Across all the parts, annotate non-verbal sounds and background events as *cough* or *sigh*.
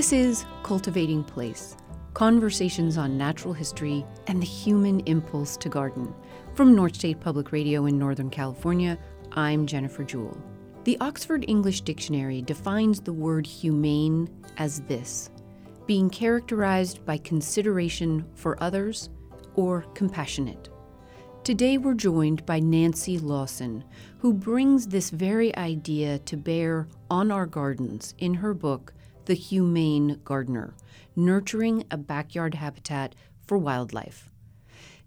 This is Cultivating Place conversations on natural history and the human impulse to garden. From North State Public Radio in Northern California, I'm Jennifer Jewell. The Oxford English Dictionary defines the word humane as this being characterized by consideration for others or compassionate. Today we're joined by Nancy Lawson, who brings this very idea to bear on our gardens in her book, The Humane Gardener Nurturing a Backyard Habitat for Wildlife.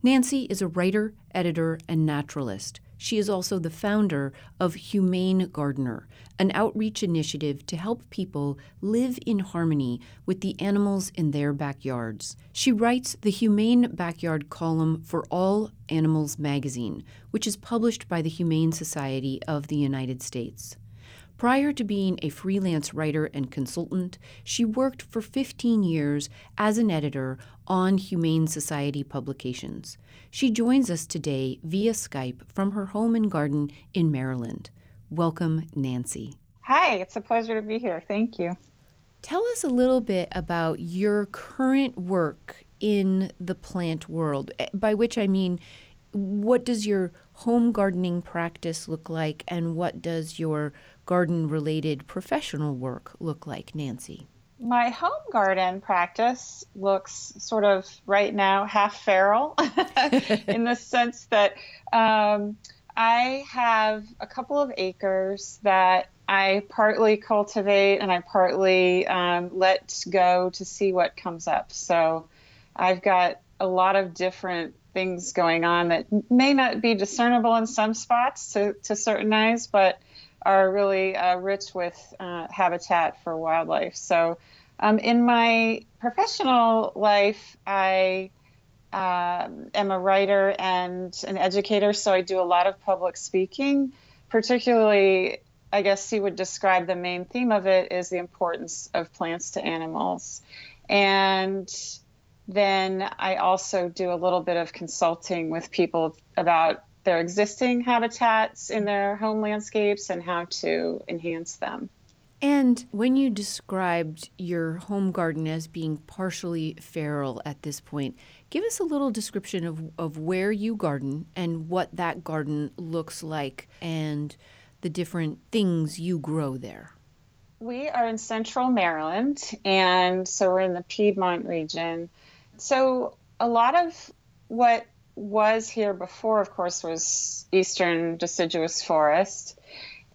Nancy is a writer, editor, and naturalist. She is also the founder of Humane Gardener, an outreach initiative to help people live in harmony with the animals in their backyards. She writes the Humane Backyard column for All Animals magazine, which is published by the Humane Society of the United States. Prior to being a freelance writer and consultant, she worked for 15 years as an editor on Humane Society publications. She joins us today via Skype from her home and garden in Maryland. Welcome, Nancy. Hi, it's a pleasure to be here. Thank you. Tell us a little bit about your current work in the plant world, eh, by which I mean, what does your home gardening practice look like, and what does your garden related professional work look like, Nancy? My home garden practice looks sort of right now half feral *laughs* in the sense that um, I have a couple of acres that I partly cultivate and I partly um, let go to see what comes up. So I've got a lot of different things going on that may not be discernible in some spots to, to certain eyes, but are really uh, rich with uh, habitat for wildlife. So, um, in my professional life, I uh, am a writer and an educator, so I do a lot of public speaking. Particularly, I guess you would describe the main theme of it is the importance of plants to animals. And then I also do a little bit of consulting with people about their existing habitats in their home landscapes and how to enhance them. And when you described your home garden as being partially feral at this point, give us a little description of, of where you garden and what that garden looks like and the different things you grow there. We are in central Maryland, and so we're in the Piedmont region. So, a lot of what was here before, of course, was eastern deciduous forest.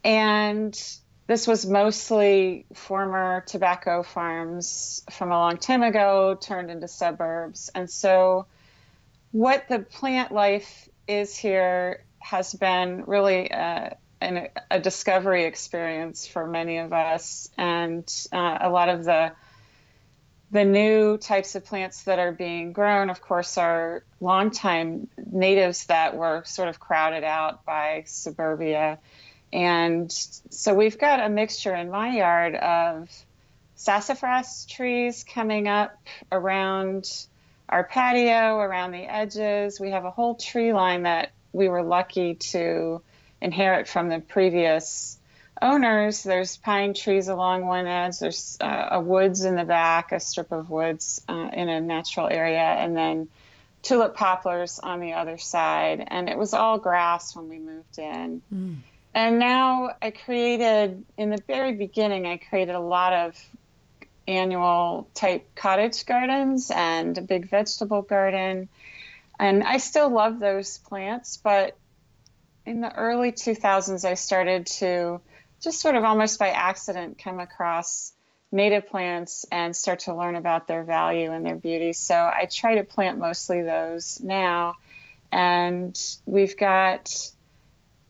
And this was mostly former tobacco farms from a long time ago turned into suburbs. And so, what the plant life is here has been really a, a discovery experience for many of us. And uh, a lot of the the new types of plants that are being grown, of course, are longtime natives that were sort of crowded out by suburbia. And so we've got a mixture in my yard of sassafras trees coming up around our patio, around the edges. We have a whole tree line that we were lucky to inherit from the previous owners, there's pine trees along one edge, there's uh, a woods in the back, a strip of woods uh, in a natural area, and then tulip poplars on the other side. And it was all grass when we moved in. Mm. And now I created, in the very beginning, I created a lot of annual type cottage gardens and a big vegetable garden. And I still love those plants, but in the early 2000s, I started to just sort of almost by accident come across native plants and start to learn about their value and their beauty. So I try to plant mostly those now. And we've got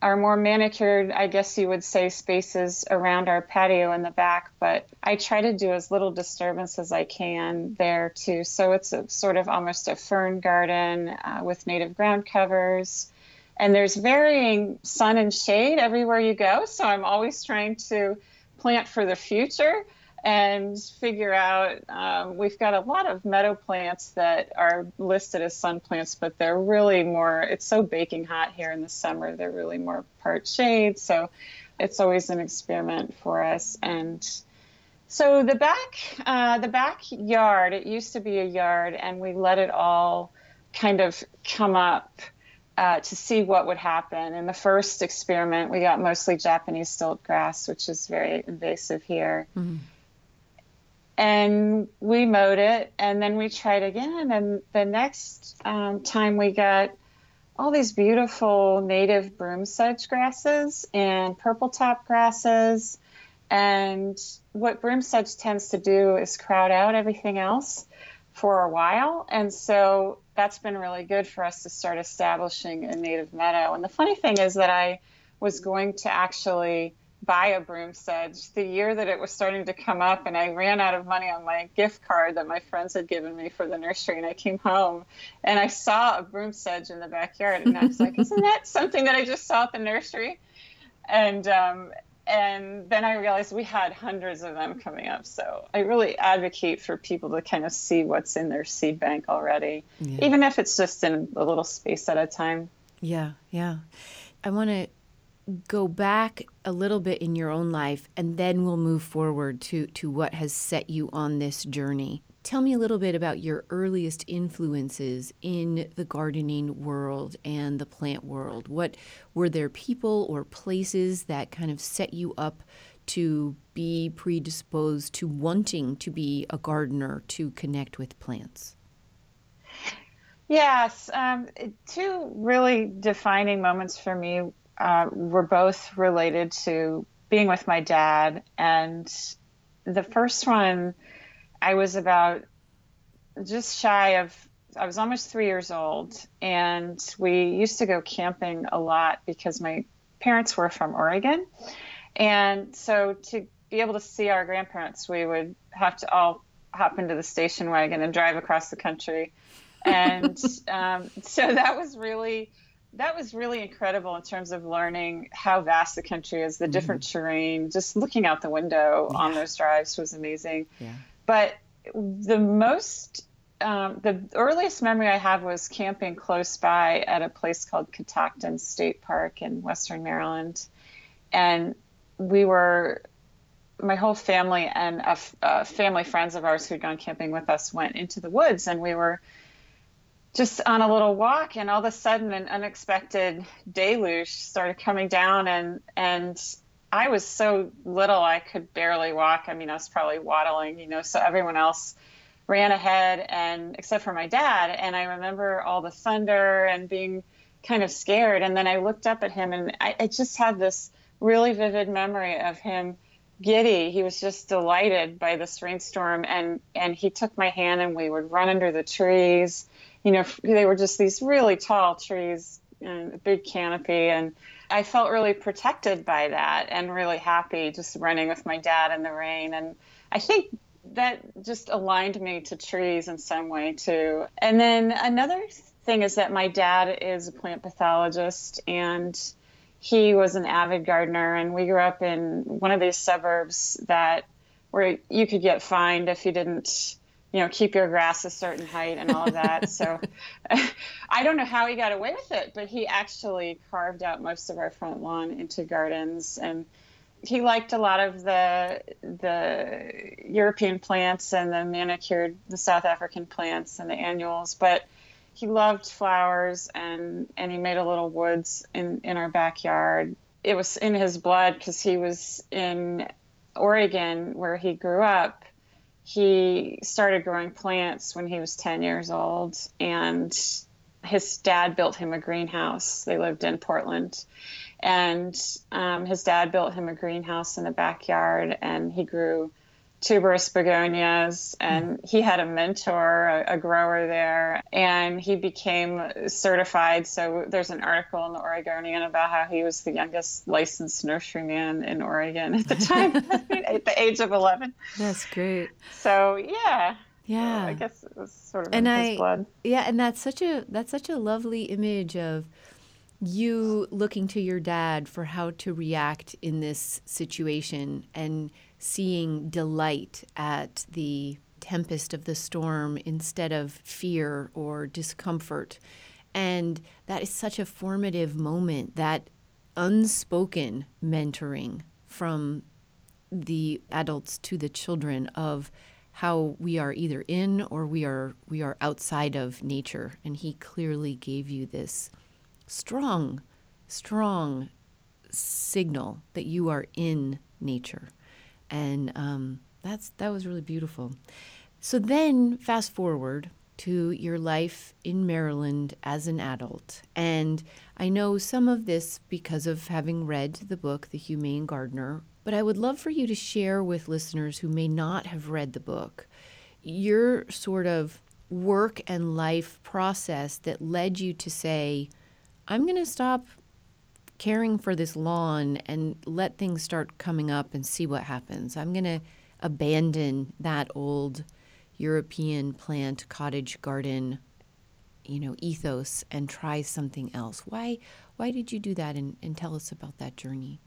our more manicured, I guess you would say, spaces around our patio in the back, but I try to do as little disturbance as I can there too. So it's a, sort of almost a fern garden uh, with native ground covers and there's varying sun and shade everywhere you go. So I'm always trying to plant for the future and figure out. Um, we've got a lot of meadow plants that are listed as sun plants, but they're really more. It's so baking hot here in the summer. They're really more part shade. So it's always an experiment for us. And So the back, uh, the backyard, it used to be a yard, and we let it all kind of come up uh, to see what would happen. In the first experiment, we got mostly Japanese stilt grass, which is very invasive here. Mm-hmm. And we mowed it, and then we tried again. And the next um, time, we got all these beautiful native broom sedge grasses and purple top grasses. And what broom sedge tends to do is crowd out everything else for a while. And so that's been really good for us to start establishing a native meadow. And the funny thing is that I was going to actually buy a broom sedge the year that it was starting to come up and I ran out of money on my gift card that my friends had given me for the nursery and I came home and I saw a broom sedge in the backyard and I was like, *laughs* isn't that something that I just saw at the nursery? And um, and then I realized we had hundreds of them coming up. So I really advocate for people to kind of see what's in their seed bank already, yeah. even if it's just in a little space at a time. Yeah, yeah. I want to go back a little bit in your own life and then we'll move forward to to what has set you on this journey. Tell me a little bit about your earliest influences in the gardening world and the plant world. What were there people or places that kind of set you up to be predisposed to wanting to be a gardener to connect with plants? Yes, um, two really defining moments for me uh, were both related to being with my dad. And the first one, I was about just shy of, I was almost three years old, and we used to go camping a lot because my parents were from Oregon. And so to be able to see our grandparents, we would have to all hop into the station wagon and drive across the country. And *laughs* um, so that was really that was really incredible in terms of learning how vast the country is, the mm-hmm. different terrain. Just looking out the window yeah. on those drives was amazing. Yeah. But the most, um, the earliest memory I have was camping close by at a place called Catoctin State Park in Western Maryland, and we were. My whole family and a, family friends of ours who'd gone camping with us went into the woods, and we were just on a little walk and all of a sudden an unexpected deluge started coming down and and I was so little I could barely walk. I mean, I was probably waddling, you know, so everyone else ran ahead and except for my dad and I remember all the thunder and being kind of scared and then I looked up at him and I, I just had this really vivid memory of him giddy. He was just delighted by this rainstorm and and he took my hand and we would run under the trees you know, they were just these really tall trees and a big canopy. And I felt really protected by that and really happy just running with my dad in the rain. And I think that just aligned me to trees in some way too. And then another thing is that my dad is a plant pathologist and he was an avid gardener and we grew up in one of these suburbs that where you could get fined if you didn't you know, keep your grass a certain height and all of that. so *laughs* I don't know how he got away with it, but he actually carved out most of our front lawn into gardens and he liked a lot of the the European plants and the manicured the South African plants and the annuals, but he loved flowers and and he made a little woods in in our backyard. It was in his blood because he was in Oregon where he grew up he started growing plants when he was 10 years old and his dad built him a greenhouse. They lived in portland. And um, his dad built him a greenhouse in the backyard and he grew tuberous begonias and hmm. he had a mentor a, a, grower there and he became certified. So there's an article in the oregonian about how he was the youngest licensed nurseryman in oregon at the *laughs* time *laughs* at the age of 11 that's great. So yeah. Yeah so i guess it was sort of and in I, his blood. Yeah and that's such a that's such a lovely image of you looking to your dad for how to react in this situation and seeing delight at the tempest of the storm instead of fear or discomfort. And that is such a formative moment, that unspoken mentoring from the adults to the children of how we are either in or we are we are outside of nature and he clearly gave you this strong strong signal that you are in nature and um, that's that was really beautiful so then fast forward to your life in Maryland as an adult. And I know some of this because of having read the book, The Humane Gardener, but I would love for you to share with listeners who may not have read the book your sort of work and life process that led you to say, I'm going to stop caring for this lawn and let things start coming up and see what happens. I'm going to abandon that old European plant cottage garden, you know, ethos and try something else. Why why did you do that and, and tell us about that journey?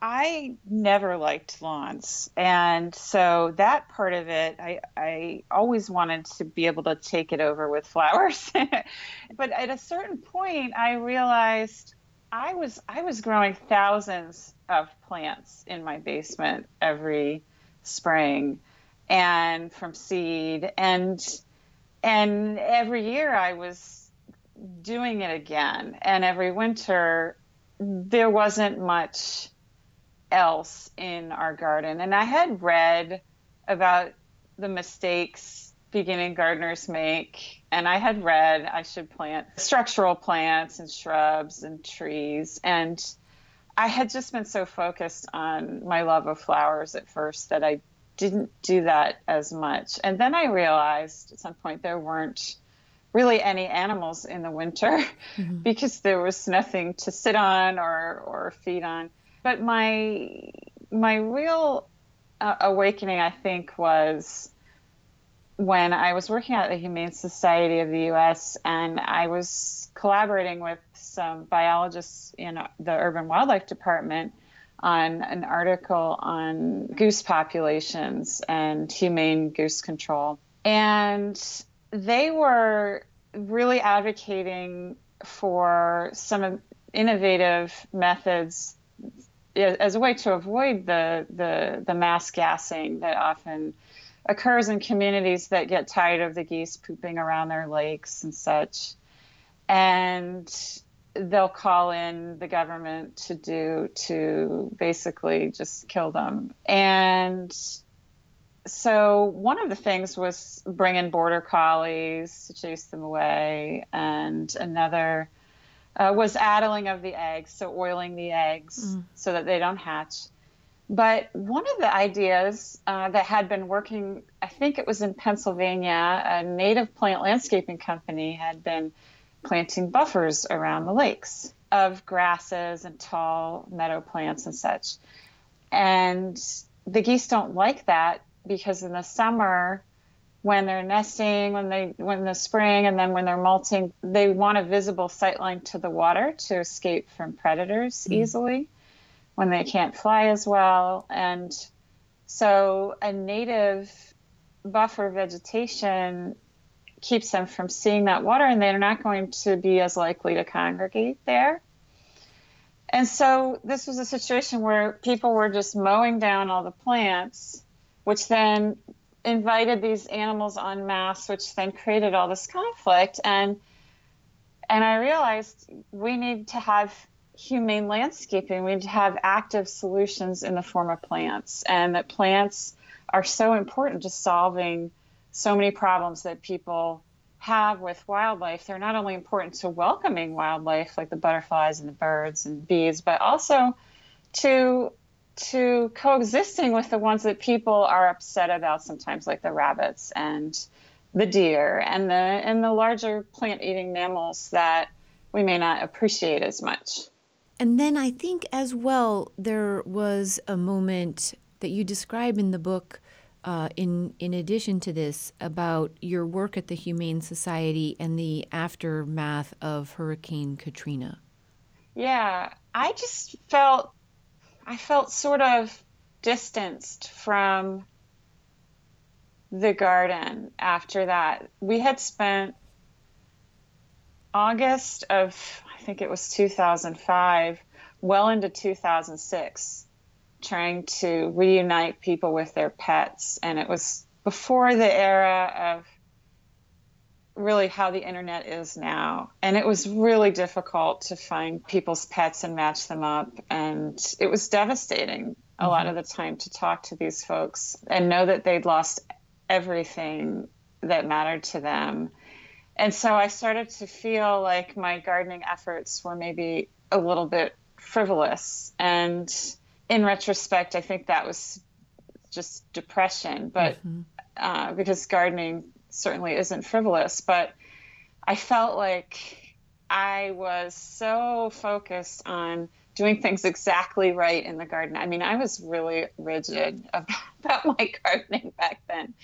I never liked lawns. And so that part of it, I, I always wanted to be able to take it over with flowers. *laughs* but at a certain point, I realized I was I was growing thousands of plants in my basement every spring and from seed and and every year I was doing it again. And every winter there wasn't much else in our garden. And I had read about the mistakes beginning gardeners make and I had read I should plant structural plants and shrubs and trees and I had just been so focused on my love of flowers at first that I didn't do that as much. And then I realized at some point there weren't really any animals in the winter *laughs* mm-hmm. because there was nothing to sit on or, or feed on. But my my real uh, awakening, I think, was when I was working at the Humane Society of the U.S. and I was collaborating with some biologists in the Urban Wildlife Department on an article on goose populations and humane goose control. And they were really advocating for some innovative methods as a way to avoid the, the, the mass gassing that often occurs in communities that get tired of the geese pooping around their lakes and such. And they'll call in the government to do to basically just kill them and so one of the things was bringing border collies to chase them away and another uh, was addling of the eggs so oiling the eggs mm. so that they don't hatch but one of the ideas uh, that had been working i think it was in pennsylvania a native plant landscaping company had been planting buffers around the lakes of grasses and tall meadow plants and such. And the geese don't like that because in the summer, when they're nesting, when they when the spring, and then when they're molting, they want a visible sightline to the water to escape from predators mm. easily when they can't fly as well. And so a native buffer vegetation keeps them from seeing that water and they're not going to be as likely to congregate there. And so this was a situation where people were just mowing down all the plants, which then invited these animals en masse, which then created all this conflict. And and I realized we need to have humane landscaping. We have active solutions in the form of plants, and that plants are so important to solving so many problems that people have with wildlife. They're not only important to welcoming wildlife like the butterflies and the birds and bees, but also to to coexisting with the ones that people are upset about sometimes like the rabbits and the deer and the and the larger plant eating mammals that we may not appreciate as much. And then I think as well there was a moment that you describe in the book uh, in in addition to this about your work at the Humane Society and the aftermath of Hurricane Katrina. Yeah, I just felt I felt sort of distanced from the garden after that. We had spent August of think it was 2005 well into 2006 trying to reunite people with their pets. And it was before the era of really how the internet is now. And it was really difficult to find people's pets and match them up. And it was devastating a mm-hmm. lot of the time to talk to these folks and know that they'd lost everything that mattered to them. And so I started to feel like my gardening efforts were maybe a little bit frivolous. And in retrospect, I think that was just depression, but mm-hmm. uh, because gardening certainly isn't frivolous, but I felt like I was so focused on doing things exactly right in the garden. I mean, I was really rigid *laughs* about my gardening back then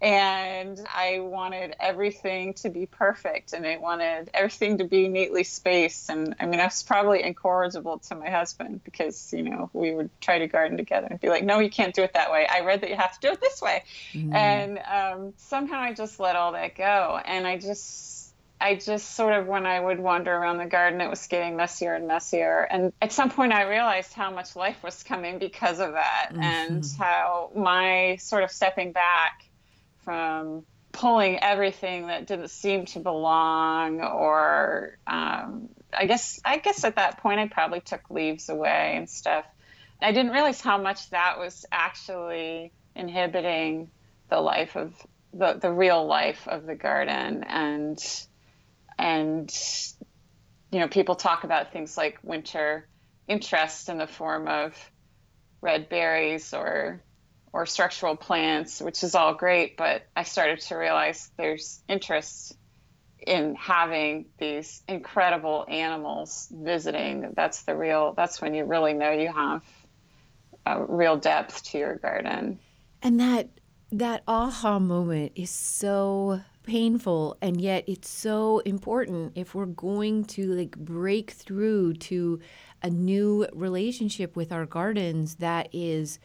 and I wanted everything to be perfect and I wanted everything to be neatly spaced. And I mean, I was probably incorrigible to my husband because, you know, we would try to garden together and be like, no, you can't do it that way. I read that you have to do it this way. Mm. And um, somehow I just let all that go. And I just, I just sort of, when I would wander around the garden, it was getting messier and messier. And at some point, I realized how much life was coming because of that, mm-hmm. and how my sort of stepping back from pulling everything that didn't seem to belong or um, i guess i guess at that point i probably took leaves away and stuff. I didn't realize how much that was actually inhibiting the life of the, the real life of the garden. And and you know people talk about things like winter interest in the form of red berries or or structural plants, which is all great, but I started to realize there's interest in having these incredible animals visiting. That's the real, that's when you really know you have a real depth to your garden. And that, that aha moment is so painful and yet it's so important if we're going to like break through to a new relationship with our gardens that is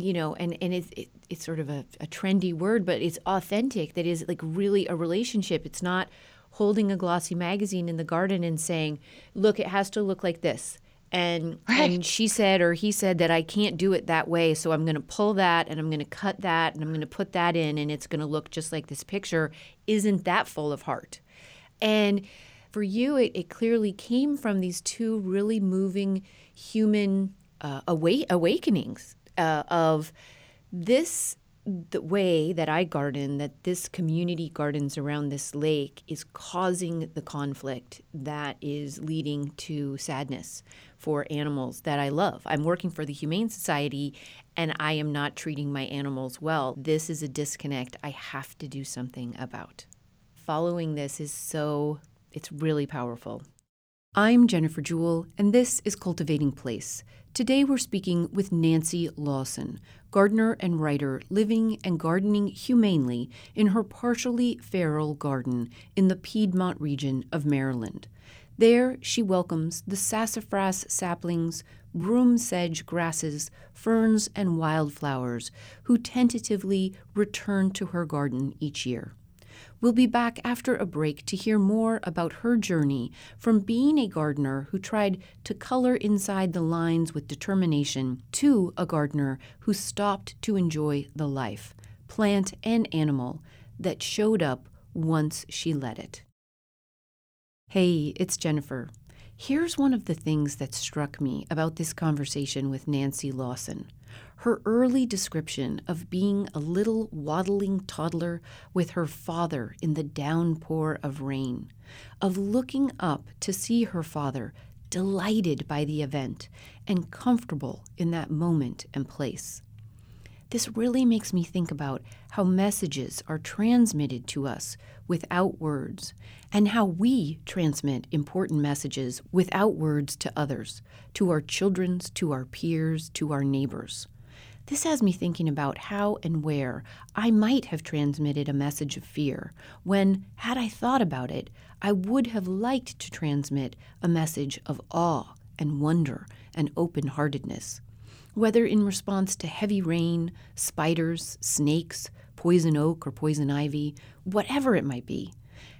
you know, and and it's it, it's sort of a, a trendy word, but it's authentic. That is like really a relationship. It's not holding a glossy magazine in the garden and saying, "Look, it has to look like this." And right. and she said or he said that I can't do it that way, so I'm going to pull that and I'm going to cut that and I'm going to put that in and it's going to look just like this picture. Isn't that full of heart? And for you, it, it clearly came from these two really moving human uh, awa- awakenings uh, of this the way that I garden, that this community gardens around this lake is causing the conflict that is leading to sadness for animals that I love. I'm working for the Humane Society and I am not treating my animals well. This is a disconnect I have to do something about. Following this is so, it's really powerful. I'm Jennifer Jewell, and this is Cultivating Place. Today we're speaking with Nancy Lawson, gardener and writer living and gardening humanely in her partially feral garden in the Piedmont region of Maryland. There, she welcomes the sassafras saplings, broom sedge grasses, ferns, and wildflowers who tentatively return to her garden each year. We'll be back after a break to hear more about her journey from being a gardener who tried to color inside the lines with determination to a gardener who stopped to enjoy the life, plant and animal, that showed up once she let it. Hey, it's Jennifer. Here's one of the things that struck me about this conversation with Nancy Lawson her early description of being a little waddling toddler with her father in the downpour of rain, of looking up to see her father delighted by the event and comfortable in that moment and place. This really makes me think about how messages are transmitted to us without words, and how we transmit important messages without words to others, to our children's, to our peers, to our neighbors. This has me thinking about how and where I might have transmitted a message of fear, when, had I thought about it, I would have liked to transmit a message of awe and wonder and open heartedness. Whether in response to heavy rain, spiders, snakes, poison oak, or poison ivy, whatever it might be,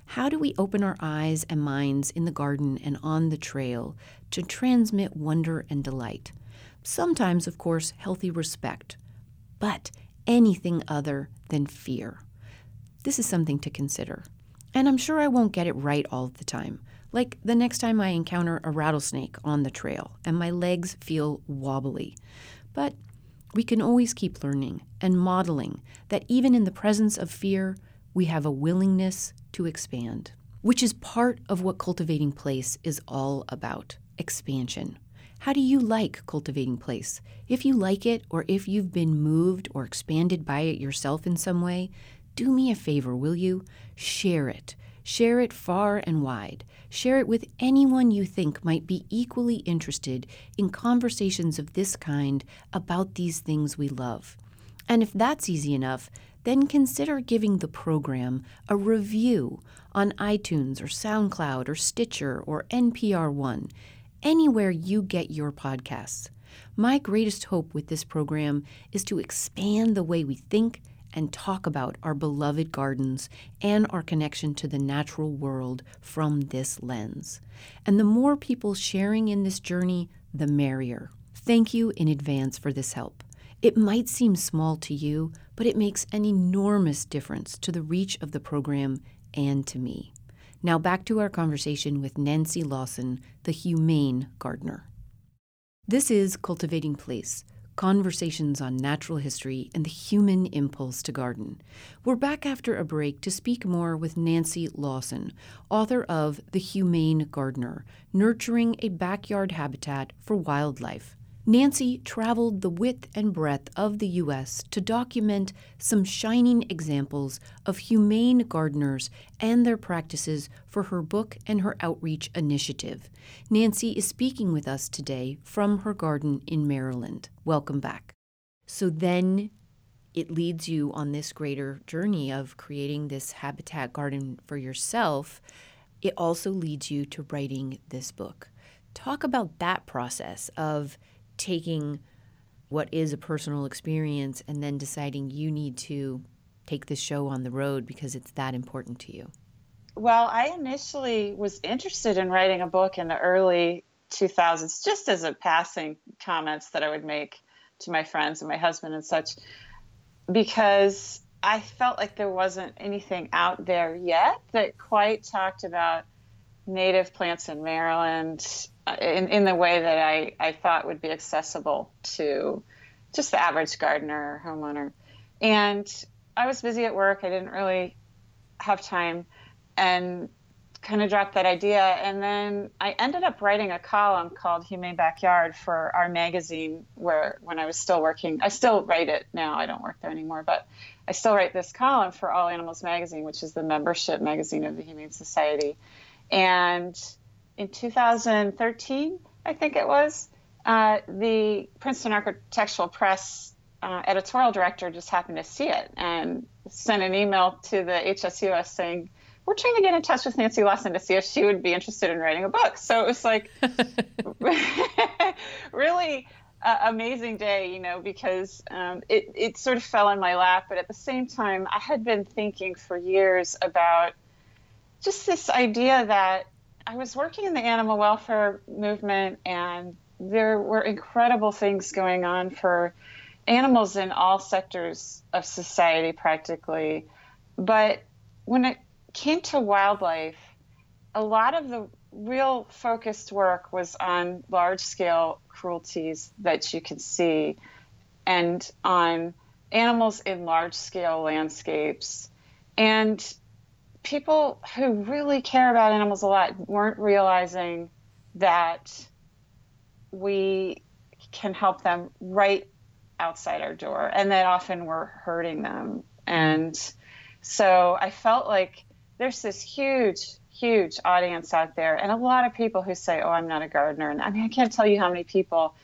how do we open our eyes and minds in the garden and on the trail to transmit wonder and delight? Sometimes, of course, healthy respect, but anything other than fear. This is something to consider. And I'm sure I won't get it right all the time. Like the next time I encounter a rattlesnake on the trail and my legs feel wobbly. But we can always keep learning and modeling that even in the presence of fear, we have a willingness to expand, which is part of what cultivating place is all about expansion. How do you like cultivating place? If you like it, or if you've been moved or expanded by it yourself in some way, do me a favor, will you? Share it. Share it far and wide. Share it with anyone you think might be equally interested in conversations of this kind about these things we love. And if that's easy enough, then consider giving the program a review on iTunes or SoundCloud or Stitcher or NPR One, anywhere you get your podcasts. My greatest hope with this program is to expand the way we think and talk about our beloved gardens and our connection to the natural world from this lens. And the more people sharing in this journey, the merrier. Thank you in advance for this help. It might seem small to you, but it makes an enormous difference to the reach of the program and to me. Now back to our conversation with Nancy Lawson, the humane gardener. This is Cultivating Place conversations on natural history and the human impulse to garden. We're back after a break to speak more with Nancy Lawson, author of The Humane Gardener Nurturing a Backyard Habitat for Wildlife. Nancy traveled the width and breadth of the U.S. to document some shining examples of humane gardeners and their practices for her book and her outreach initiative. Nancy is speaking with us today from her garden in Maryland. Welcome back. So then it leads you on this greater journey of creating this habitat garden for yourself. It also leads you to writing this book. Talk about that process of taking what is a personal experience and then deciding you need to take this show on the road because it's that important to you? Well, I initially was interested in writing a book in the early 2000s, just as a passing comments that I would make to my friends and my husband and such, because I felt like there wasn't anything out there yet that quite talked about native plants in Maryland uh, in, in the way that I, I thought would be accessible to just the average gardener or homeowner. And I was busy at work. I didn't really have time and kind of dropped that idea. And then I ended up writing a column called Humane Backyard for our magazine, where when I was still working, I still write it now. I don't work there anymore, but I still write this column for All Animals Magazine, which is the membership magazine of the Humane Society. And in 2013, I think it was, uh, the Princeton Architectural Press uh, editorial director just happened to see it and sent an email to the HSUS saying, we're trying to get in touch with Nancy Lawson to see if she would be interested in writing a book. So it was like *laughs* really uh, amazing day, you know, because um, it, it sort of fell in my lap. But at the same time, I had been thinking for years about just this idea that I was working in the animal welfare movement, and there were incredible things going on for animals in all sectors of society, practically. But when it came to wildlife, a lot of the real focused work was on large scale cruelties that you can see and on animals in large scale landscapes. And people who really care about animals a lot weren't realizing that we can help them right outside our door and that often we're hurting them. And so i felt like there's this huge huge audience out there and a lot of people who say oh i'm not a gardener. And i mean i can't tell you how many people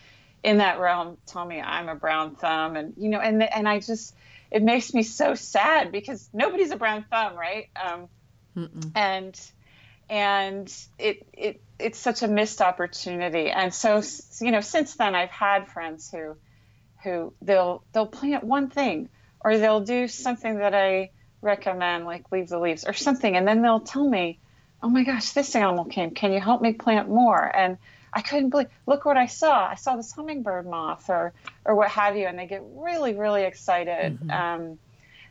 in that realm tell me i'm a brown thumb and you know and and i just it makes me so sad because nobody's a brown thumb, right? Um, and and it it it's such a missed opportunity. And so you know, since then I've had friends who who they'll they'll plant one thing or they'll do something that I recommend, like leave the leaves or something, and then they'll tell me, "Oh my gosh, this animal came. Can you help me plant more?" And I couldn't believe, look what I saw. I saw this hummingbird moth or, or what have you. And they get really, really excited. Mm-hmm. Um,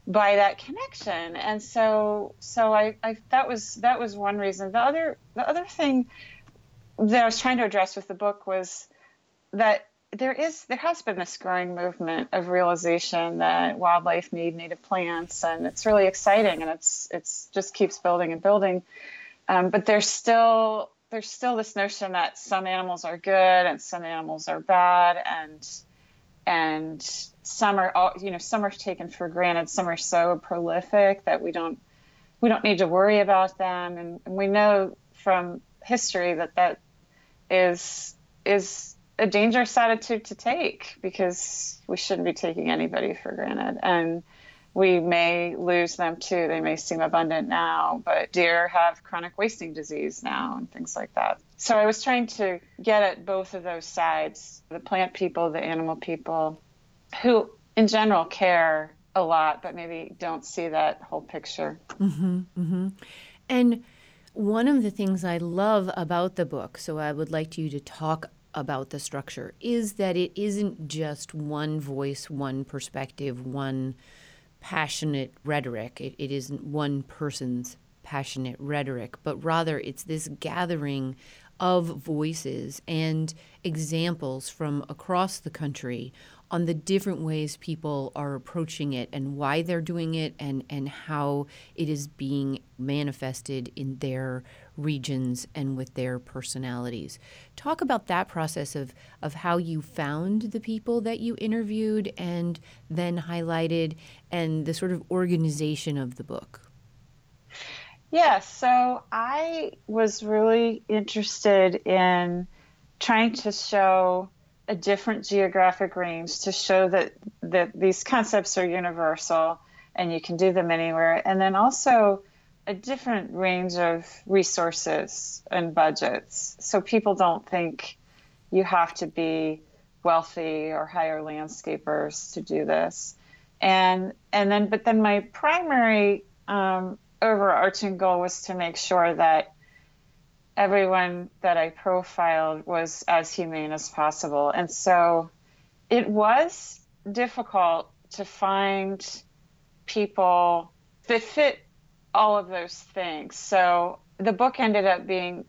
by that connection and so so I, I that was that was one reason the other the other thing that I was trying to address with the book was that there is there has been this growing movement of realization that wildlife need native plants and it's really exciting and it's it's just keeps building and building um, but there's still there's still this notion that some animals are good and some animals are bad and and some are you know some are taken for granted some are so prolific that we don't we don't need to worry about them. And, and we know from history that that is is a dangerous attitude to take because we shouldn't be taking anybody for granted. And we may lose them too. They may seem abundant now but deer have chronic wasting disease now and things like that. So i was trying to get at both of those sides the plant people the animal people who in general care a lot but maybe don't see that whole picture. Mm-hmm, mm-hmm. and one of the things I love about the book, so I would like you to talk about the structure, is that it isn't just one voice, one perspective, one passionate rhetoric. It, it isn't one person's passionate rhetoric, but rather it's this gathering of voices and examples from across the country on the different ways people are approaching it and why they're doing it and, and how it is being manifested in their regions and with their personalities. Talk about that process of, of how you found the people that you interviewed and then highlighted and the sort of organization of the book. Yeah, so I was really interested in trying to show a different geographic range to show that that these concepts are universal and you can do them anywhere and then also a different range of resources and budgets so people don't think you have to be wealthy or hire landscapers to do this and and then but then my primary um, overarching goal was to make sure that everyone that I profiled was as humane as possible. And so it was difficult to find people that fit all of those things. So the book ended up being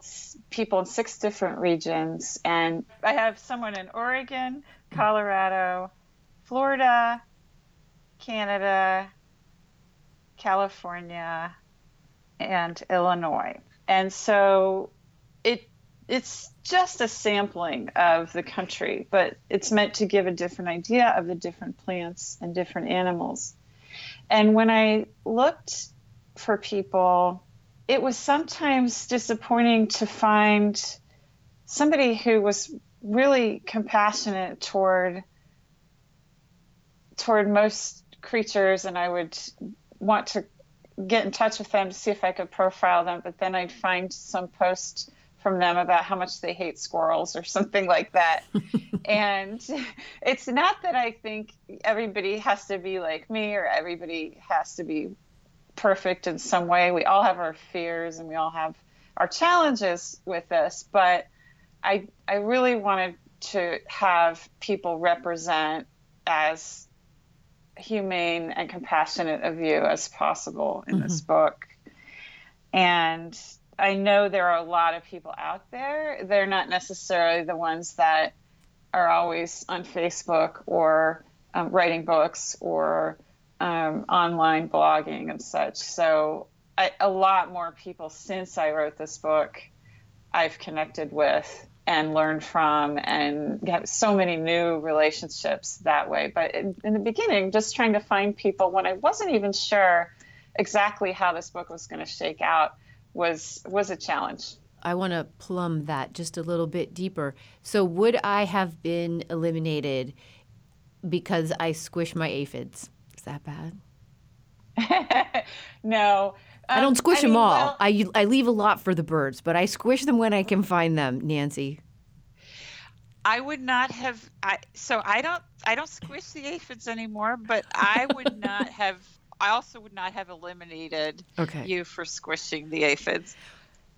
people in six different regions. And I have someone in Oregon, Colorado, Florida, Canada, California, and Illinois. And so it it's just a sampling of the country, but it's meant to give a different idea of the different plants and different animals. And when I looked for people, it was sometimes disappointing to find somebody who was really compassionate toward toward most creatures and I would want to get in touch with them to see if I could profile them, but then I'd find some post from them about how much they hate squirrels or *laughs* something like that. and *laughs* it's not that I think everybody has to be like me or everybody has to be perfect in some way. We all have our fears and we all have our challenges with this, but I I really wanted to have people represent as humane and compassionate a view as possible in mm-hmm. this book. And I know there are a lot of people out there. They're not necessarily the ones that are always on Facebook or um, writing books or um, online blogging and such. So, I, a lot more people since I wrote this book I've connected with and learn from and get so many new relationships that way. But in, in, the beginning, just trying to find people when I wasn't even sure exactly how this book was going to shake out was was a challenge. I want to plumb that just a little bit deeper. So, would I have been eliminated because I squish my aphids? Is that bad? *laughs* no. I don't squish um, I them all. Well, I, I leave a lot for the birds, but I squish them when I can find them, Nancy. I would not have I so I don't I don't squish the aphids anymore, but I would not *laughs* have I also would not have eliminated okay. you for squishing the aphids.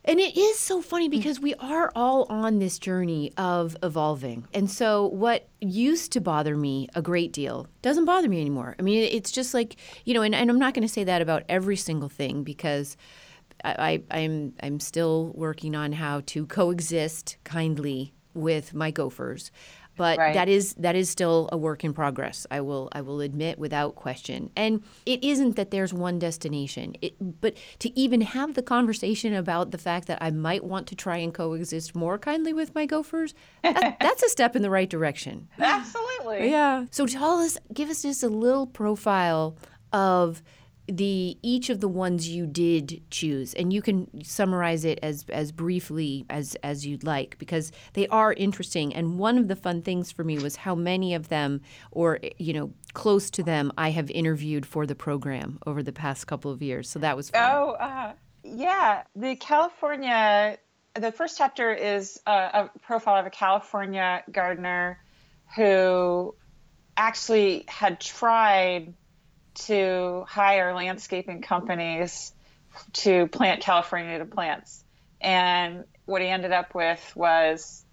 And it is so funny mm. because we are all on this journey of evolving. And so, what used to bother me a great deal doesn't bother me anymore. I mean, it's just like, you know, and, and I'm not going to say that about every single thing because I, I, I'm, I'm still working on how to coexist kindly with my gophers but right. that is that is still a work in progress. I will I will admit without question. And it isn't that there's one destination. It, but to even have the conversation about the fact that I might want to try and coexist more kindly with my gophers, that, *laughs* that's a step in the right direction. Absolutely. Yeah. So tell us, give us just a little profile of the each of the ones you did choose and you can summarize it as as briefly as as you'd like because they are interesting. And one of the fun things for me was how many of them or you know close to them I have interviewed for the program over the past couple of years. So that was fun. oh uh, yeah. The California the first chapter is a, a profile of a California gardener who actually had tried to hire landscaping companies to plant California native plants. And what he ended up with was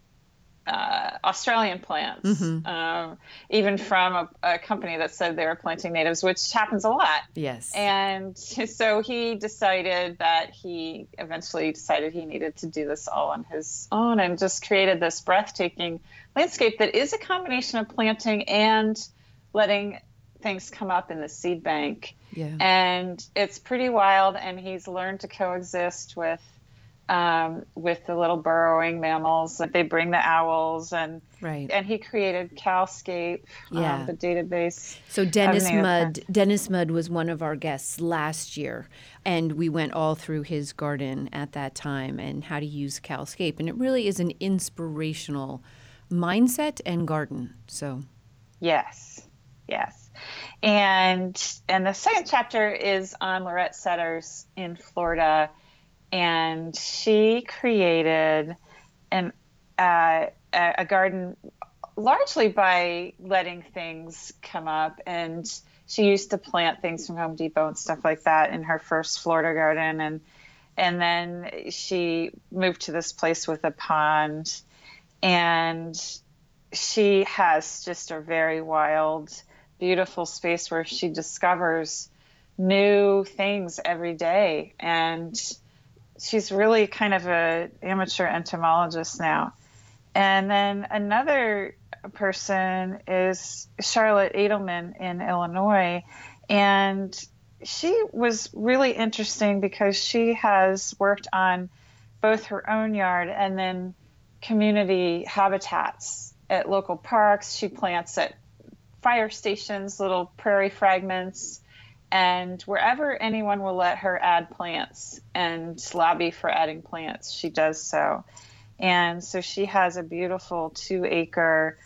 uh, Australian plants, mm-hmm. um, even from a, a, company that said they were planting natives, which happens a lot. Yes. And *laughs* so he decided that he eventually decided he needed to do this all on his own and just created this breathtaking landscape that is a combination of planting and letting things come up in the seed bank. Yeah. And it's pretty wild. And he's learned to coexist with um, with the little burrowing mammals. They bring the owls and right. And he created Calscape, um, yeah. Um, the database. So Dennis Mudd, Dennis Mudd was one of our guests last year, and we went all through his garden at that time and how to use Calscape, and it really is an inspirational mindset and garden. So. Yes. Yes and and the second chapter is on Lorette Setters in Florida, and she created an uh, a garden largely by letting things come up. And she used to plant things from Home Depot and stuff like that in her first Florida garden. And and then she moved to this place with a pond. And she has just a very wild beautiful space where she discovers new things every day. And she's really kind of a amateur entomologist now. And then another person is charlotte adelman in illinois. And she was really interesting because she has worked on both her own yard and then community habitats at local parks. She plants at fire stations, little prairie fragments, and wherever anyone will let her add plants and lobby for adding plants, she does so. And so she has a beautiful two acre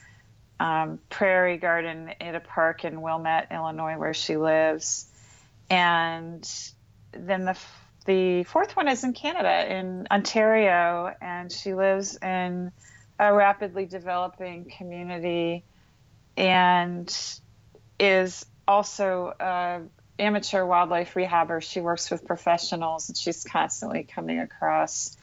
um, prairie garden at a park in Wilmette, Illinois, where she lives. And then the the fourth one is in Canada, in Ontario, and she lives in a rapidly developing community and is also an amateur wildlife rehabber. She works with professionals and she's constantly coming across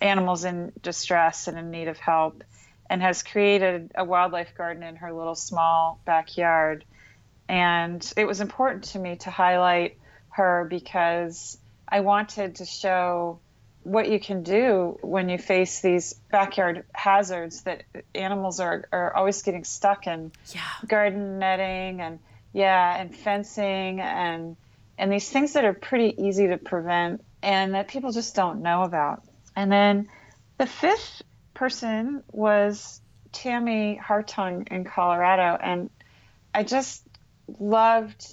animals in distress and in need of help and has created a wildlife garden in her little small backyard. And it was important to me to highlight her because I wanted to show what you can do when you face these backyard hazards that animals are, are always getting stuck in. Yeah. garden netting and yeah and fencing and and these things that are pretty easy to prevent and that people just don't know about. And then the fifth person was tammi hartung in colorado and i just loved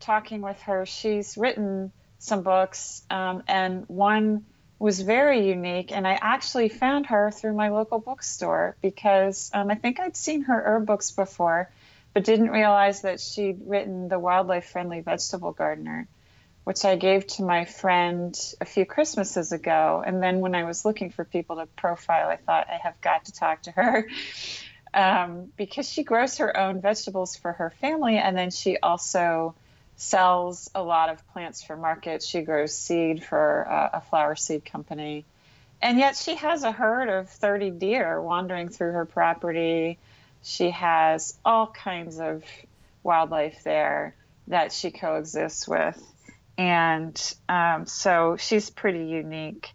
talking with her. She's written some books um, and one was very unique. And I actually found her through my local bookstore because um, I think I'd seen her herb books before, but didn't realize that she'd written The Wildlife Friendly Vegetable Gardener, which I gave to my friend a few Christmases ago. And then when I was looking for people to profile, I thought I have got to talk to her. *laughs* Um, because she grows her own vegetables for her family, and then she also sells a lot of plants for market. She grows seed for a, a flower seed company. and yet she has a herd of 30 deer wandering through her property. She has all kinds of wildlife there that she coexists with. And um, so she's pretty unique.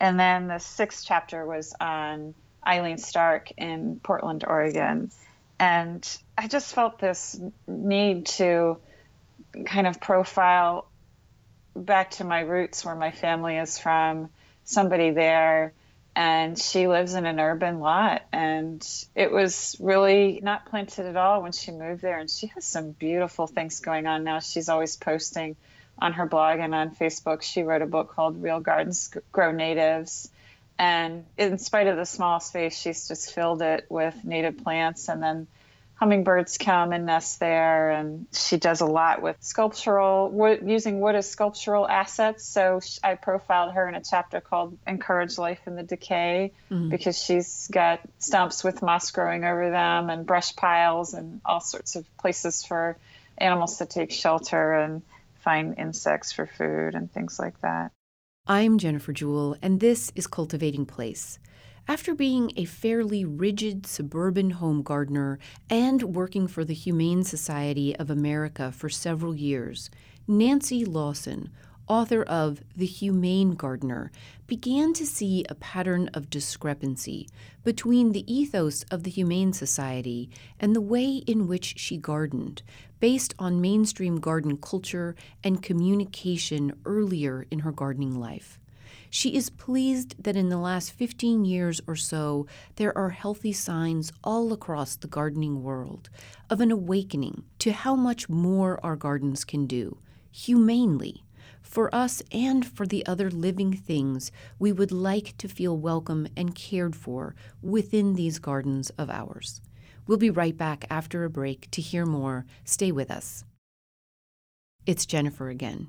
And then the sixth chapter was on Eileen Stark in Portland, Oregon. And I just felt this need to kind of profile back to my roots where my family is from, somebody there. And she lives in an urban lot. And it was really not planted at all when she moved there. And she has some beautiful things going on now. She's always posting on her blog and on Facebook. She wrote a book called Real Gardens Grow Natives. And in spite of the small space, she's just filled it with native plants. And then hummingbirds come and nest there and she does a lot with sculptural wood, using wood as sculptural assets so i profiled her in a chapter called encourage life in the decay mm-hmm. because she's got stumps with moss growing over them and brush piles and all sorts of places for animals to take shelter and find insects for food and things like that i'm jennifer jewell and this is cultivating place after being a fairly rigid suburban home gardener and working for the Humane Society of America for several years, Nancy Lawson, author of The Humane Gardener, began to see a pattern of discrepancy between the ethos of the Humane Society and the way in which she gardened, based on mainstream garden culture and communication earlier in her gardening life. She is pleased that in the last 15 years or so, there are healthy signs all across the gardening world of an awakening to how much more our gardens can do, humanely, for us and for the other living things we would like to feel welcome and cared for within these gardens of ours. We'll be right back after a break to hear more. Stay with us. It's Jennifer again.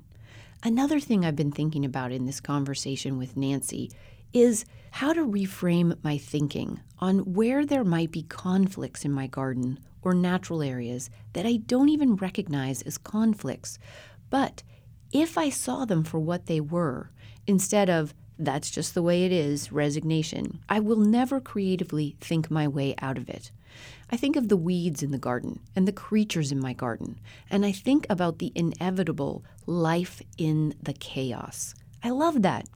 Another thing I've been thinking about in this conversation with Nancy is how to reframe my thinking on where there might be conflicts in my garden or natural areas that I don't even recognize as conflicts. But if I saw them for what they were, instead of that's just the way it is, resignation, I will never creatively think my way out of it. I think of the weeds in the garden and the creatures in my garden, and I think about the inevitable life in the chaos. I love that.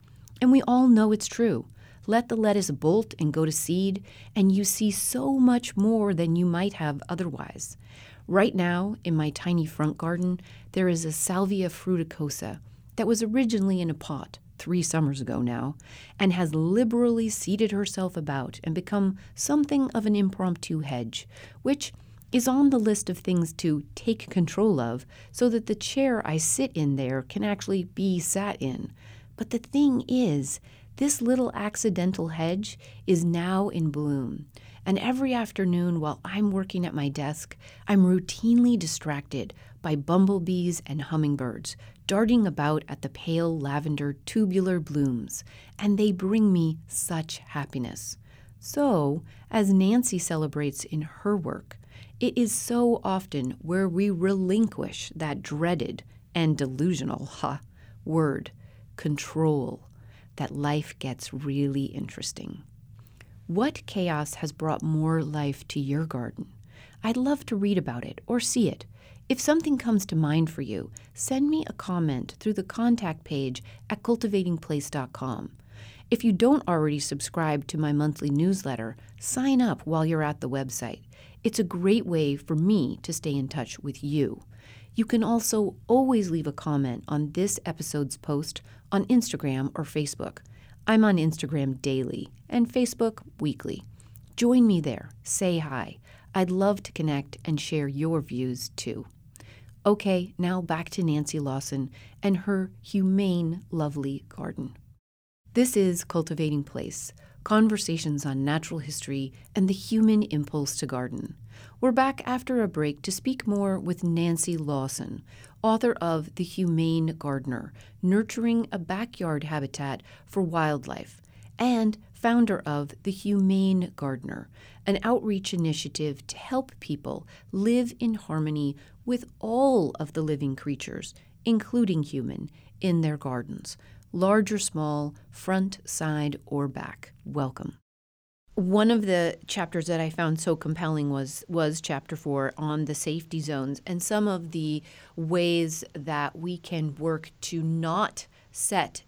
And we all know it's true. Let the lettuce bolt and go to seed, and you see so much more than you might have otherwise. Right now, in my tiny front garden, there is a Salvia fruticosa that was originally in a pot three summers ago now, and has liberally seated herself about and become something of an impromptu hedge, which is on the list of things to take control of so that the chair I sit in there can actually be sat in. But the thing is, this little accidental hedge is now in bloom. And every afternoon while I'm working at my desk, I'm routinely distracted by bumblebees and hummingbirds darting about at the pale lavender tubular blooms, and they bring me such happiness. So, as Nancy celebrates in her work, it is so often where we relinquish that dreaded and delusional, ha, word, control, that life gets really interesting. What chaos has brought more life to your garden? I'd love to read about it or see it. If something comes to mind for you, send me a comment through the contact page at cultivatingplace.com. If you don't already subscribe to my monthly newsletter, sign up while you're at the website. It's a great way for me to stay in touch with you. You can also always leave a comment on this episode's post on Instagram or Facebook. I'm on Instagram daily and Facebook weekly. Join me there. Say hi. I'd love to connect and share your views too. Okay, now back to Nancy Lawson and her humane, lovely garden. This is Cultivating Place conversations on natural history and the human impulse to garden. We're back after a break to speak more with Nancy Lawson, author of The Humane Gardener Nurturing a Backyard Habitat for Wildlife, and founder of The Humane Gardener, an outreach initiative to help people live in harmony with all of the living creatures, including human, in their gardens. large or small, front, side, or back. Welcome. One of the chapters that I found so compelling was was chapter 4 on the safety zones and some of the ways that we can work to not set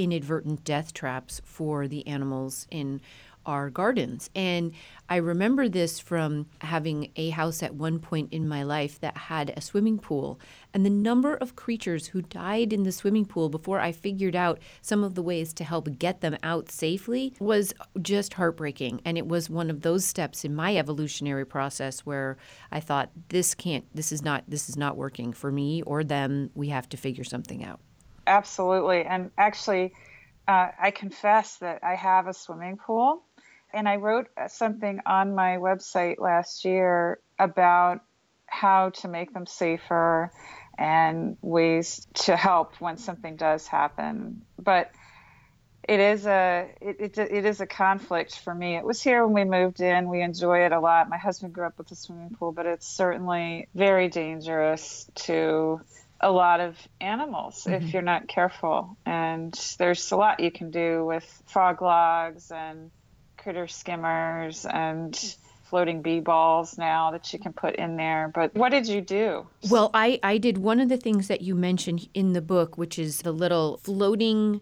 inadvertent death traps for the animals in our gardens. And I remember this from having a house at one point in my life that had a swimming pool. And the number of creatures who died in the swimming pool before I figured out some of the ways to help get them out safely was just heartbreaking. And it was one of those steps in my evolutionary process where I thought this can't this is not this is not working for me or them. We have to figure something out. Absolutely. And actually uh, I confess that I have a swimming pool and I wrote something on my website last year about how to make them safer and ways to help when something does happen. But it is a it, it, it is a conflict for me. It was here when we moved in. We enjoy it a lot. My husband grew up with a swimming pool, but it's certainly very dangerous to a lot of animals mm-hmm. if you're not careful. And there's a lot you can do with frog logs and critter skimmers and floating bee balls now that you can put in there. But what did you do? Well, I, I did one of the things that you mentioned in the book, which is the little floating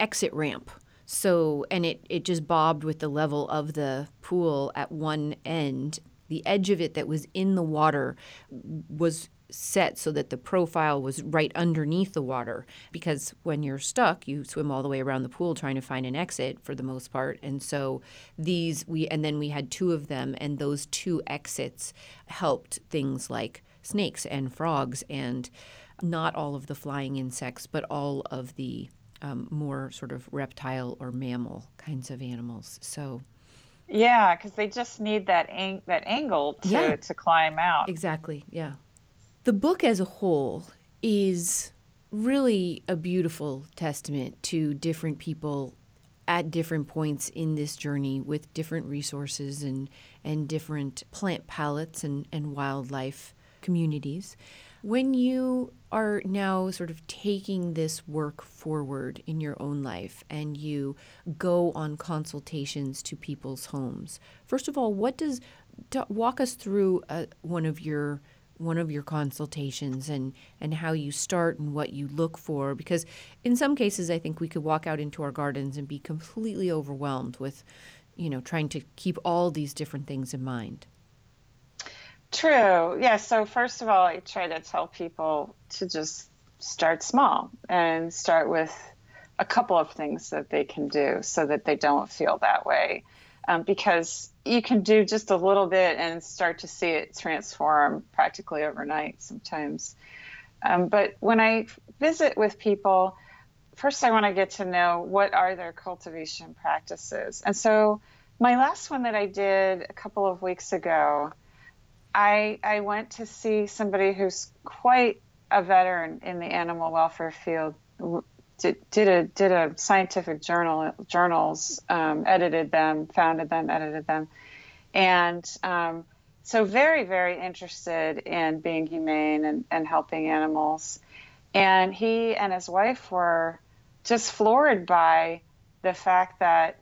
exit ramp. So, and it, it just bobbed with the level of the pool at one end. The edge of it that was in the water was set so that the profile was right underneath the water because when you're stuck you swim all the way around the pool trying to find an exit for the most part. And so these we and then we had two of them and those two exits helped things like snakes and frogs and not all of the flying insects but all of the um, more sort of reptile or mammal kinds of animals. So yeah because they just need that ang- that angle to, yeah. to climb out. Exactly yeah the book as a whole is really a beautiful testament to different people at different points in this journey with different resources and, and different plant palettes and, and wildlife communities. When you are now sort of taking this work forward in your own life and you go on consultations to people's homes, first of all, what does walk us through uh, one of your one of your consultations and and how you start and what you look for because in some cases I think we could walk out into our gardens and be completely overwhelmed with you know trying to keep all these different things in mind. True. Yeah, so first of all I try to tell people to just start small and start with a couple of things that they can do so that they don't feel that way um, because you can do just a little bit and start to see it transform practically overnight sometimes. Um, but when I visit with people, first I want to get to know what are their cultivation practices. And so my last one that I did a couple of weeks ago, I, I went to see somebody who's quite a veteran in the animal welfare field did, did a did a scientific journal journals, um, edited them, founded them, edited them, and um, so very very interested in being humane and, and helping animals. And he and his wife were just floored by the fact that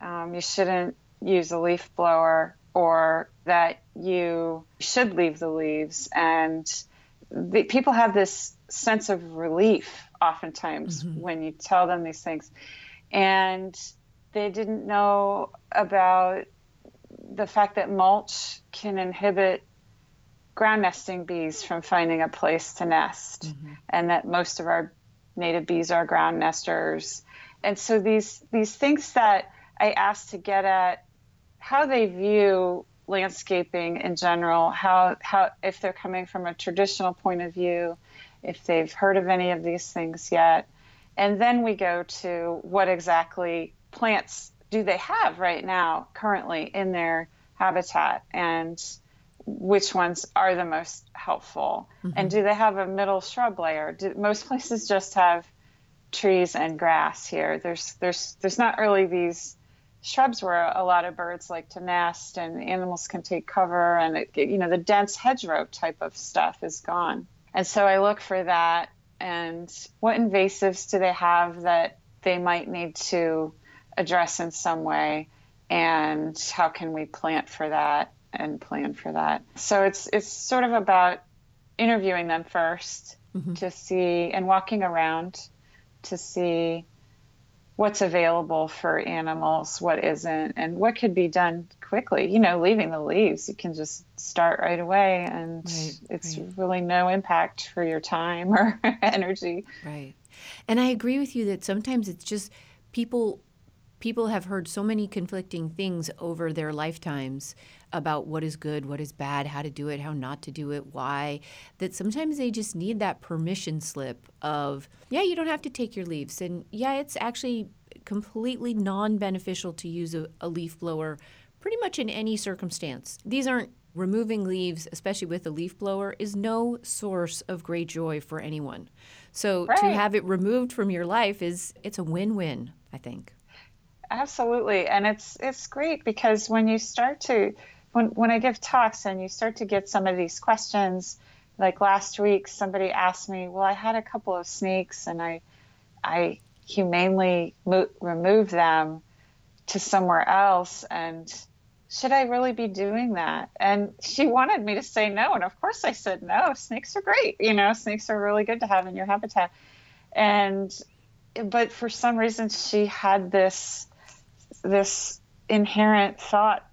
um, you shouldn't use a leaf blower or that you should leave the leaves and the, people have this sense of relief oftentimes mm-hmm. when you tell them these things. And they didn't know about the fact that mulch can inhibit ground nesting bees from finding a place to nest, mm-hmm. and that most of our native bees are ground nesters. And so these these things that I asked to get at how they view landscaping in general, how how if they're coming from a traditional point of view, if they've heard of any of these things yet. And then we go to what exactly plants do they have right now, currently in their habitat, and which ones are the most helpful. Mm-hmm. And do they have a middle shrub layer? Do, most places just have trees and grass here. There's there's there's not really these shrubs where a lot of birds like to nest and animals can take cover and it, you know the dense hedgerow type of stuff is gone. And so I look for that and what invasives do they have that they might need to address in some way and how can we plant for that and plan for that so it's it's sort of about interviewing them 1st mm-hmm. to see and walking around to see what's available for animals, what isn't, and what could be done quickly. You know, leaving the leaves, you can just start right away, and right, it's right. really no impact for your time *laughs* or energy. Right. And I agree with you that sometimes it's just people people have heard so many conflicting things over their lifetimes about what is good, what is bad, how to do it, how not to do it, why, that sometimes they just need that permission slip of, yeah, you don't have to take your leaves. And yeah, it's actually completely non beneficial to use a, a leaf blower pretty much in any circumstance. These aren't removing leaves, especially with a leaf blower, is no source of great joy for anyone. So right. to have it removed from your life is it's a win-win, I think. Absolutely. And it's it's great because when you start to when when I give talks and you start to get some of these questions, like last week somebody asked me, "Well, I had a couple of snakes and I I humanely mo- remove them to somewhere else and should I really be doing that? And she wanted me to say no. And of course I said no. Snakes are great. You know, snakes are really good to have in your habitat. And, but for some reason she had this, this inherent thought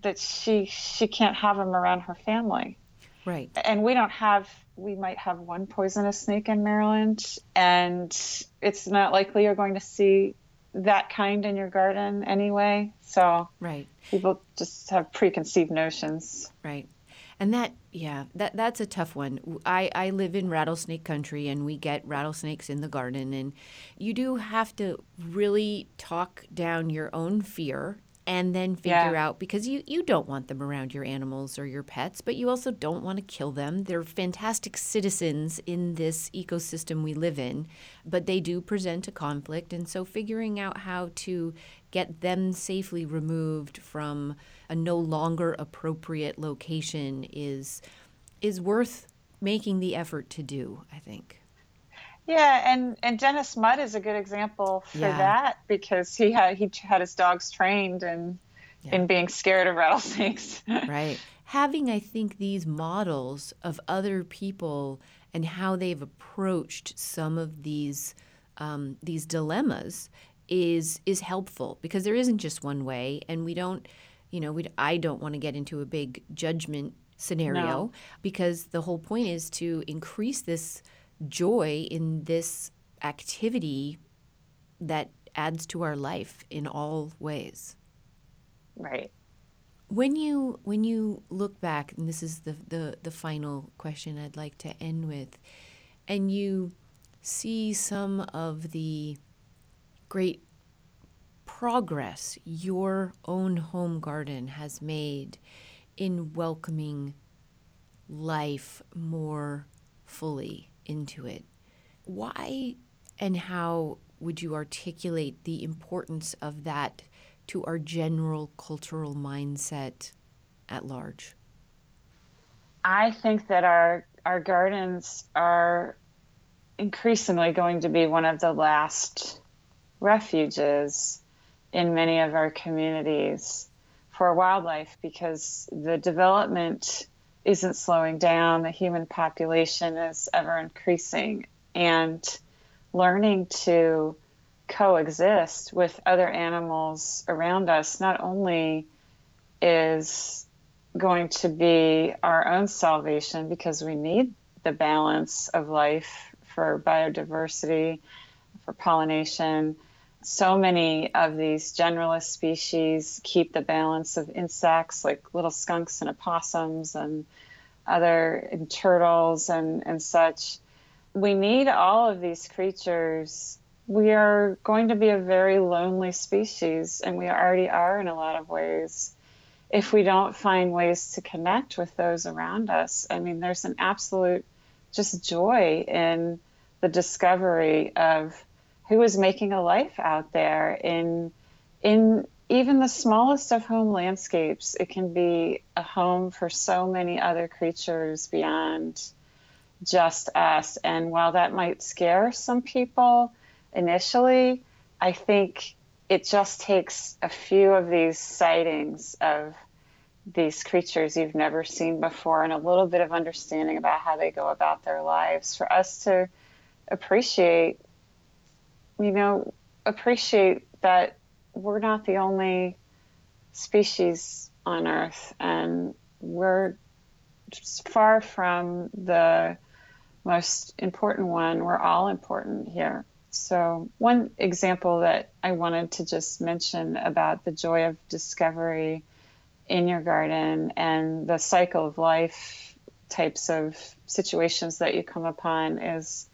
that she, she can't have them around her family. Right. And we don't have, we might have one poisonous snake in Maryland, and it's not likely you're going to see that kind in your garden anyway. So right, people just have preconceived notions. Right. And that, yeah, that that's a tough one. I, I live in rattlesnake country, and we get rattlesnakes in the garden, and you do have to really talk down your own fear and then figure yeah. out because you, you don't want them around your animals or your pets, but you also don't want to kill them. They're fantastic citizens in this ecosystem we live in, but they do present a conflict. And so figuring out how to get them safely removed from a no longer appropriate location is is worth making the effort to do, I think. Yeah, and and Dennis Mudd is a good example for yeah. that because he had he had his dogs trained and yeah. in being scared of rattlesnakes. *laughs* right. Having I think these models of other people and how they've approached some of these um, these dilemmas is is helpful because there isn't just one way, and we don't, you know, we I don't want to get into a big judgment scenario no. because the whole point is to increase this joy in this activity that adds to our life in all ways. Right. When you when you look back, and this is the, the, the final question I'd like to end with, and you see some of the great progress your own home garden has made in welcoming life more fully into it. Why and how would you articulate the importance of that to our general cultural mindset at large? I think that our our gardens are increasingly going to be one of the last refuges in many of our communities for wildlife because the development isn't slowing down. The human population is ever increasing. And learning to coexist with other animals around us not only is going to be our own salvation because we need the balance of life for biodiversity, for pollination. So many of these generalist species keep the balance of insects like little skunks and opossums and other and turtles and, and such. We need all of these creatures. We are going to be a very lonely species, and we already are in a lot of ways if we don't find ways to connect with those around us. I mean, there's an absolute just joy in the discovery of who is making a life out there in in even the smallest of home landscapes it can be a home for so many other creatures beyond just us. And while that might scare some people initially, I think it just takes a few of these sightings of these creatures you've never seen before and a little bit of understanding about how they go about their lives for us to appreciate, you know, appreciate that we're not the only species on Earth and we're far from the most important one. We're all important here. So, one example that I wanted to just mention about the joy of discovery in your garden and the cycle of life types of situations that you come upon is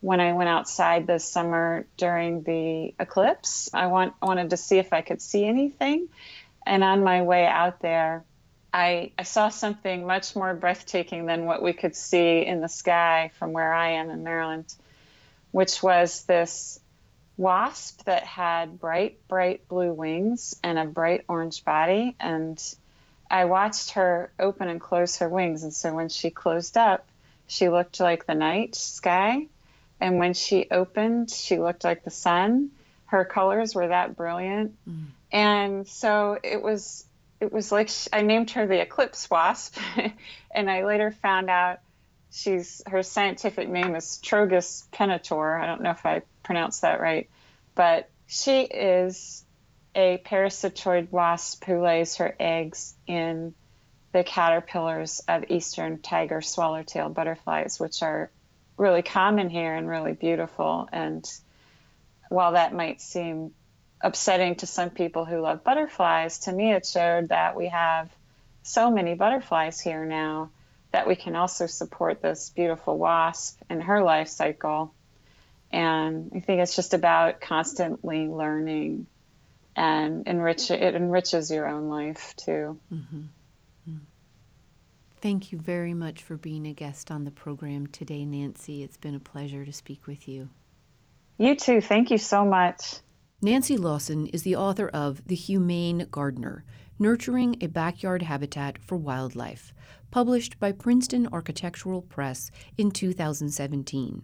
when I went outside this summer during the eclipse. I want, wanted to see if I could see anything. And on my way out there, I, I saw something much more breathtaking than what we could see in the sky from where I am in Maryland which was this wasp that had bright, bright blue wings and a bright orange body. And I watched her open and close her wings. And so when she closed up, she looked like the night sky. And when she opened, she looked like the sun. Her colors were that brilliant. Mm. And so it was it was like I named her the eclipse wasp. *laughs* and I later found out she's her scientific name is Trogus pennator. I don't know if I pronounced that right, but she is a parasitoid wasp who lays her eggs in the caterpillars of eastern tiger swallowtail butterflies, which are really common here and really beautiful. And while that might seem upsetting to some people who love butterflies, to me it showed that we have so many butterflies here now that we can also support this beautiful wasp in her life cycle. And I think it's just about constantly learning and enrich it enriches your own life too. Mm-hmm. Thank you very much for being a guest on the program today, Nancy. It's been a pleasure to speak with you. You too. Thank you so much. Nancy Lawson is the author of The Humane Gardener Nurturing a Backyard Habitat for Wildlife, published by Princeton Architectural Press in 2017.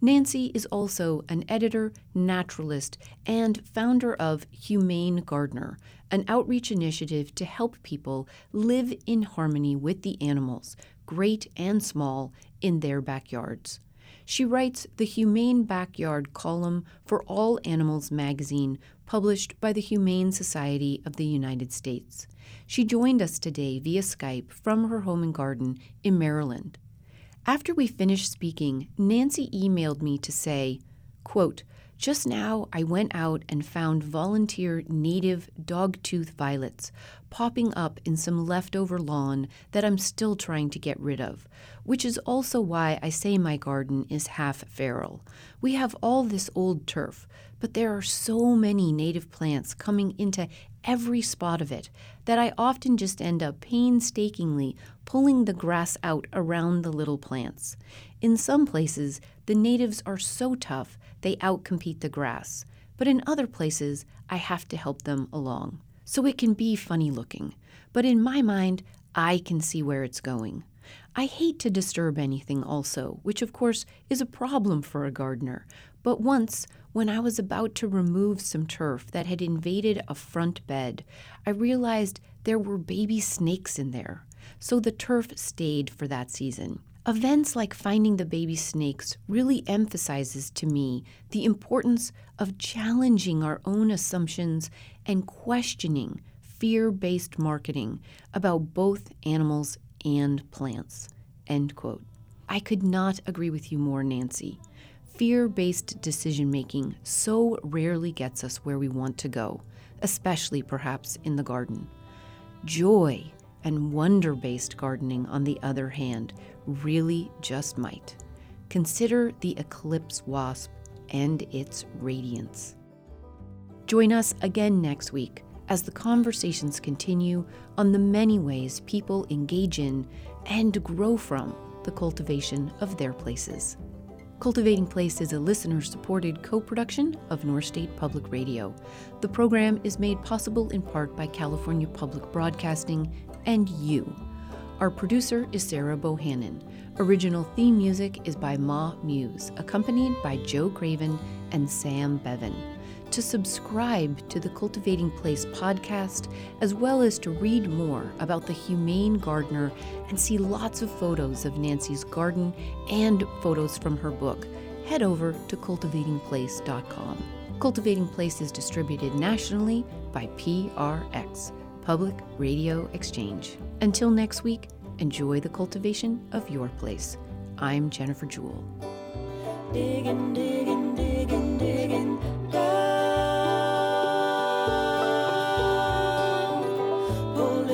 Nancy is also an editor, naturalist, and founder of Humane Gardener, an outreach initiative to help people live in harmony with the animals, great and small, in their backyards. She writes the Humane Backyard column for All Animals magazine, published by the Humane Society of the United States. She joined us today via Skype from her home and garden in Maryland. After we finished speaking, Nancy emailed me to say, quote, just now, I went out and found volunteer native dogtooth violets popping up in some leftover lawn that I'm still trying to get rid of, which is also why I say my garden is half feral. We have all this old turf, but there are so many native plants coming into every spot of it that I often just end up painstakingly pulling the grass out around the little plants. In some places, the natives are so tough they outcompete the grass, but in other places, I have to help them along. So it can be funny looking, but in my mind, I can see where it's going. I hate to disturb anything, also, which of course is a problem for a gardener. But once, when I was about to remove some turf that had invaded a front bed, I realized there were baby snakes in there. So the turf stayed for that season. Events like finding the baby snakes really emphasizes to me the importance of challenging our own assumptions and questioning fear-based marketing about both animals and plants. End quote. I could not agree with you more, Nancy. Fear-based decision making so rarely gets us where we want to go, especially perhaps in the garden. Joy and wonder based gardening, on the other hand, really just might. Consider the eclipse wasp and its radiance. Join us again next week as the conversations continue on the many ways people engage in and grow from the cultivation of their places. Cultivating Place is a listener supported co production of North State Public Radio. The program is made possible in part by California Public Broadcasting and you Our producer is Sarah Bohannon. Original theme music is by Ma Muse, accompanied by Joe Craven and Sam Bevan. To subscribe to the Cultivating Place podcast, as well as to read more about the humane gardener and see lots of photos of Nancy's garden and photos from her book, head over to cultivatingplace.com. Cultivating Place is distributed nationally by PRX, Public Radio Exchange. Until next week, enjoy the cultivation of your place. I'm Jennifer Jewell. Digging, digging, digging, digging down. wherever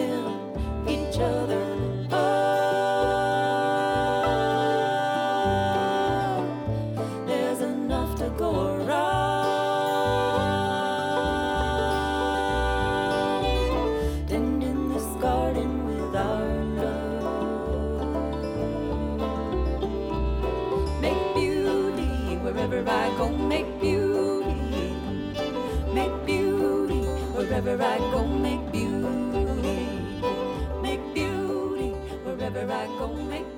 beauty, make